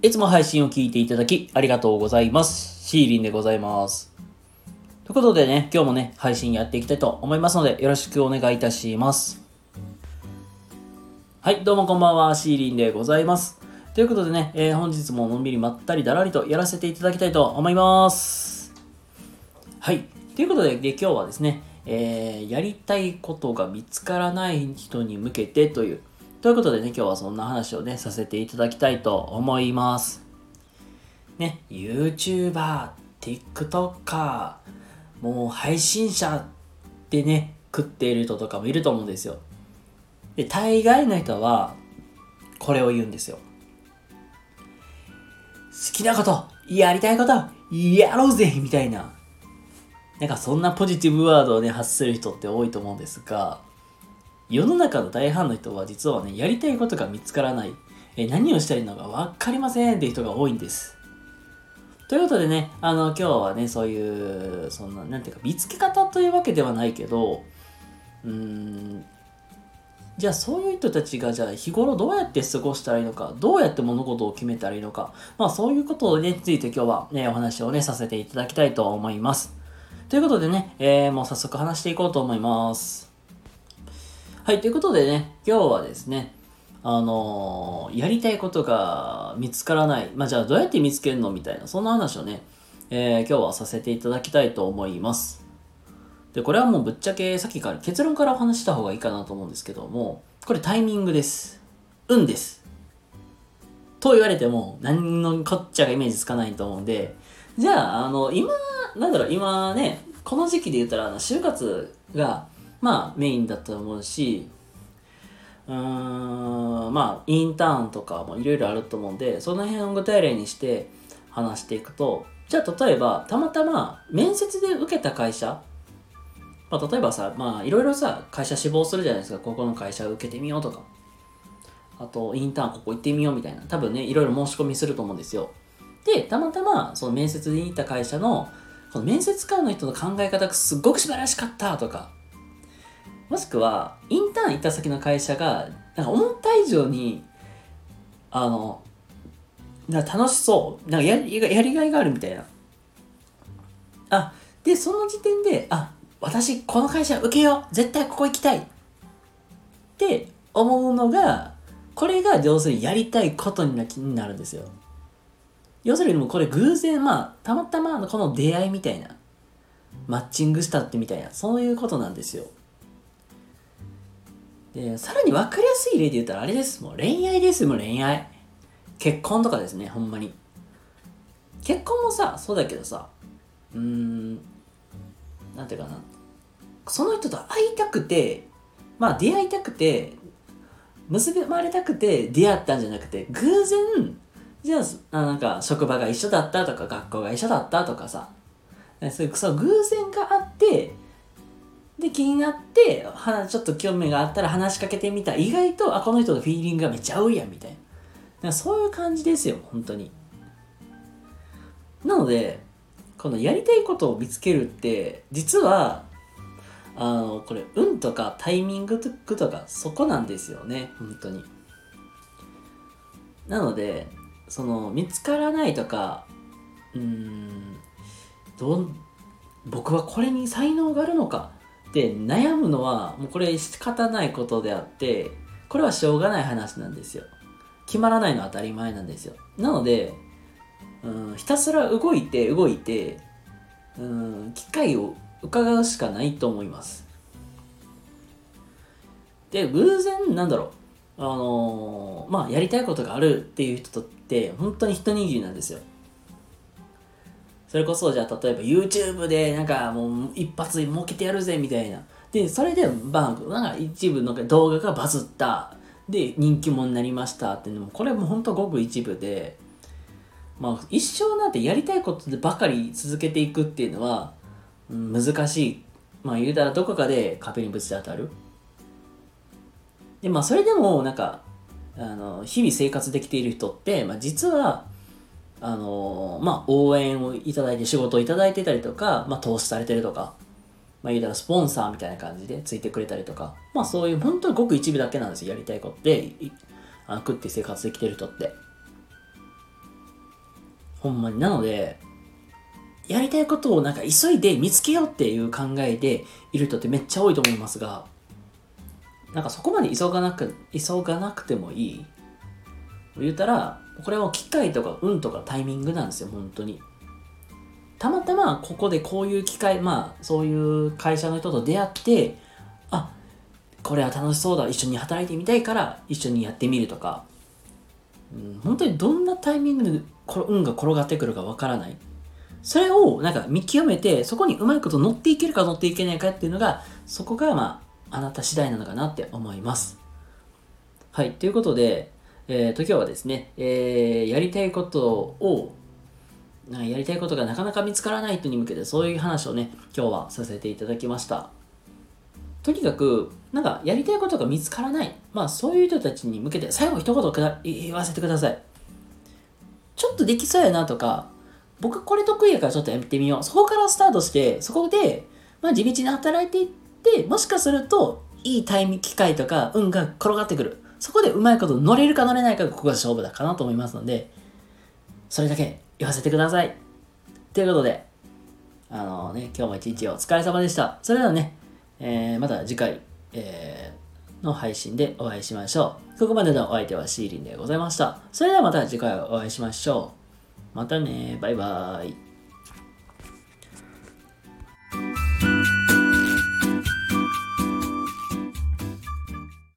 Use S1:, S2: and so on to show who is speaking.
S1: いつも配信を聞いていただきありがとうございます。シーリンでございます。ということでね、今日もね、配信やっていきたいと思いますので、よろしくお願いいたします。はい、どうもこんばんは、シーリンでございます。ということでね、えー本日ものんびりまったりだらりとやらせていただきたいと思います。はい、ということで、で今日はですね、えーやりたいことが見つからない人に向けてという、ということでね、今日はそんな話をね、させていただきたいと思います。ね、YouTuber、TikToker、もう配信者でね、食っている人とかもいると思うんですよ。で、大概の人は、これを言うんですよ。好きなこと、やりたいこと、やろうぜみたいな。なんかそんなポジティブワードをね、発する人って多いと思うんですが、世の中の大半の人は実はね、やりたいことが見つからない。え何をしたらいいのか分かりませんっていう人が多いんです。ということでね、あの、今日はね、そういう、そんな、なんていうか、見つけ方というわけではないけど、うーん、じゃあそういう人たちが、じゃあ日頃どうやって過ごしたらいいのか、どうやって物事を決めたらいいのか、まあそういうことについて今日はね、お話をね、させていただきたいと思います。ということでね、えーもう早速話していこうと思います。はい、ということでね、今日はですね、あのーやりたいことが見つからない。まあ、じゃあどうやって見つけるのみたいな、そんな話をね、えー今日はさせていただきたいと思います。で、これはもうぶっちゃけさっきから結論からお話した方がいいかなと思うんですけども、これタイミングです。運です。と言われても何のこっちゃがイメージつかないと思うんで、じゃあ、あの、今、なんだろう、今ね、この時期で言ったら、あの就活が、まあ、メインだと思うし、うーん、まあ、インターンとかもいろいろあると思うんで、その辺を具体例にして話していくと、じゃあ、例えば、たまたま面接で受けた会社、まあ、例えばさ、まあ、いろいろさ、会社志望するじゃないですか、ここの会社受けてみようとか。あと、インターンここ行ってみようみたいな。多分ね、いろいろ申し込みすると思うんですよ。で、たまたま、その面接に行った会社の、この面接官の人の考え方がすっごく素晴らしかったとか、もしくは、インターン行った先の会社が、なんか思った以上に、あの、なんか楽しそう、なんかやりやりがいがあるみたいな。あ、で、その時点で、あ、私、この会社受けよう絶対ここ行きたいって思うのが、これが要するにやりたいことになになるんですよ。要するにもこれ偶然、まあ、たまたまこの出会いみたいな、マッチングしたってみたいな、そういうことなんですよ。で、さらに分かりやすい例で言ったらあれです。もう恋愛ですよ、もう恋愛。結婚とかですね、ほんまに。結婚もさ、そうだけどさ、うーん、なんていうかな。その人と会いたくて、まあ出会いたくて、結ばれたくて出会ったんじゃなくて、偶然、じゃあ、なんか職場が一緒だったとか、学校が一緒だったとかさ、そういう偶然があって、で、気になって、はちょっと興味があったら話しかけてみた。意外と、あ、この人のフィーリングがめっちゃ合うやん、みたいな。そういう感じですよ、本当に。なので、このやりたいことを見つけるって、実は、あの、これ、運とかタイミングとか、そこなんですよね、本当に。なので、その、見つからないとか、うーん、どん、僕はこれに才能があるのかって悩むのは、もうこれ仕方ないことであって、これはしょうがない話なんですよ。決まらないのは当たり前なんですよ。なので、うん、ひたすら動いて動いて、うん、機会を伺うしかないと思います。で、偶然、なんだろう、あのーまあ、やりたいことがあるっていう人って、本当に一握りなんですよ。それこそ、じゃあ、例えば YouTube で、なんかもう一発儲けてやるぜ、みたいな。で、それで、バンなんか一部の動画がバズった。で、人気者になりましたっていうのも、これも本当ごく一部で、まあ、一生なんてやりたいことでばかり続けていくっていうのは、難しい。まあ、言うたらどこかで壁にぶち当たる。で、まあ、それでも、なんか、あの、日々生活できている人って、まあ、実は、あの、まあ、応援をいただいて、仕事をいただいてたりとか、まあ、投資されてるとか、まあ、言うたらスポンサーみたいな感じでついてくれたりとか、まあ、そういう本当にごく一部だけなんですよ、やりたいことで、あの食って生活できてる人って。ほんまに。なので、やりたいことをなんか急いで見つけようっていう考えでいる人ってめっちゃ多いと思いますが、なんかそこまで急がなく、急がなくてもいい。言うたら、これは機械とか運とかタイミングなんですよ、本当に。たまたまここでこういう機会、まあそういう会社の人と出会って、あ、これは楽しそうだ、一緒に働いてみたいから一緒にやってみるとか、うん、本当にどんなタイミングで運が転がってくるかわからない。それをなんか見極めて、そこにうまいこと乗っていけるか乗っていけないかっていうのが、そこがまあ、あなた次第なのかなって思います。はい、ということで、えー、と今日はですね、えー、やりたいことをやりたいことがなかなか見つからない人に向けてそういう話をね今日はさせていただきました。とにかくなんかやりたいことが見つからない。まあそういう人たちに向けて最後一言言わせてください。ちょっとできそうやなとか僕これ得意やからちょっとやってみよう。そこからスタートしてそこで、まあ、地道に働いていってもしかするといいタイミング機会とか運が転がってくる。そこでうまいこと乗れるか乗れないかがここが勝負だかなと思いますので、それだけ言わせてください。ということで、あのね、今日も一日お疲れ様でした。それではね、えー、また次回、えー、の配信でお会いしましょう。ここまでのお相手はシーリンでございました。それではまた次回お会いしましょう。またね、バイバーイ。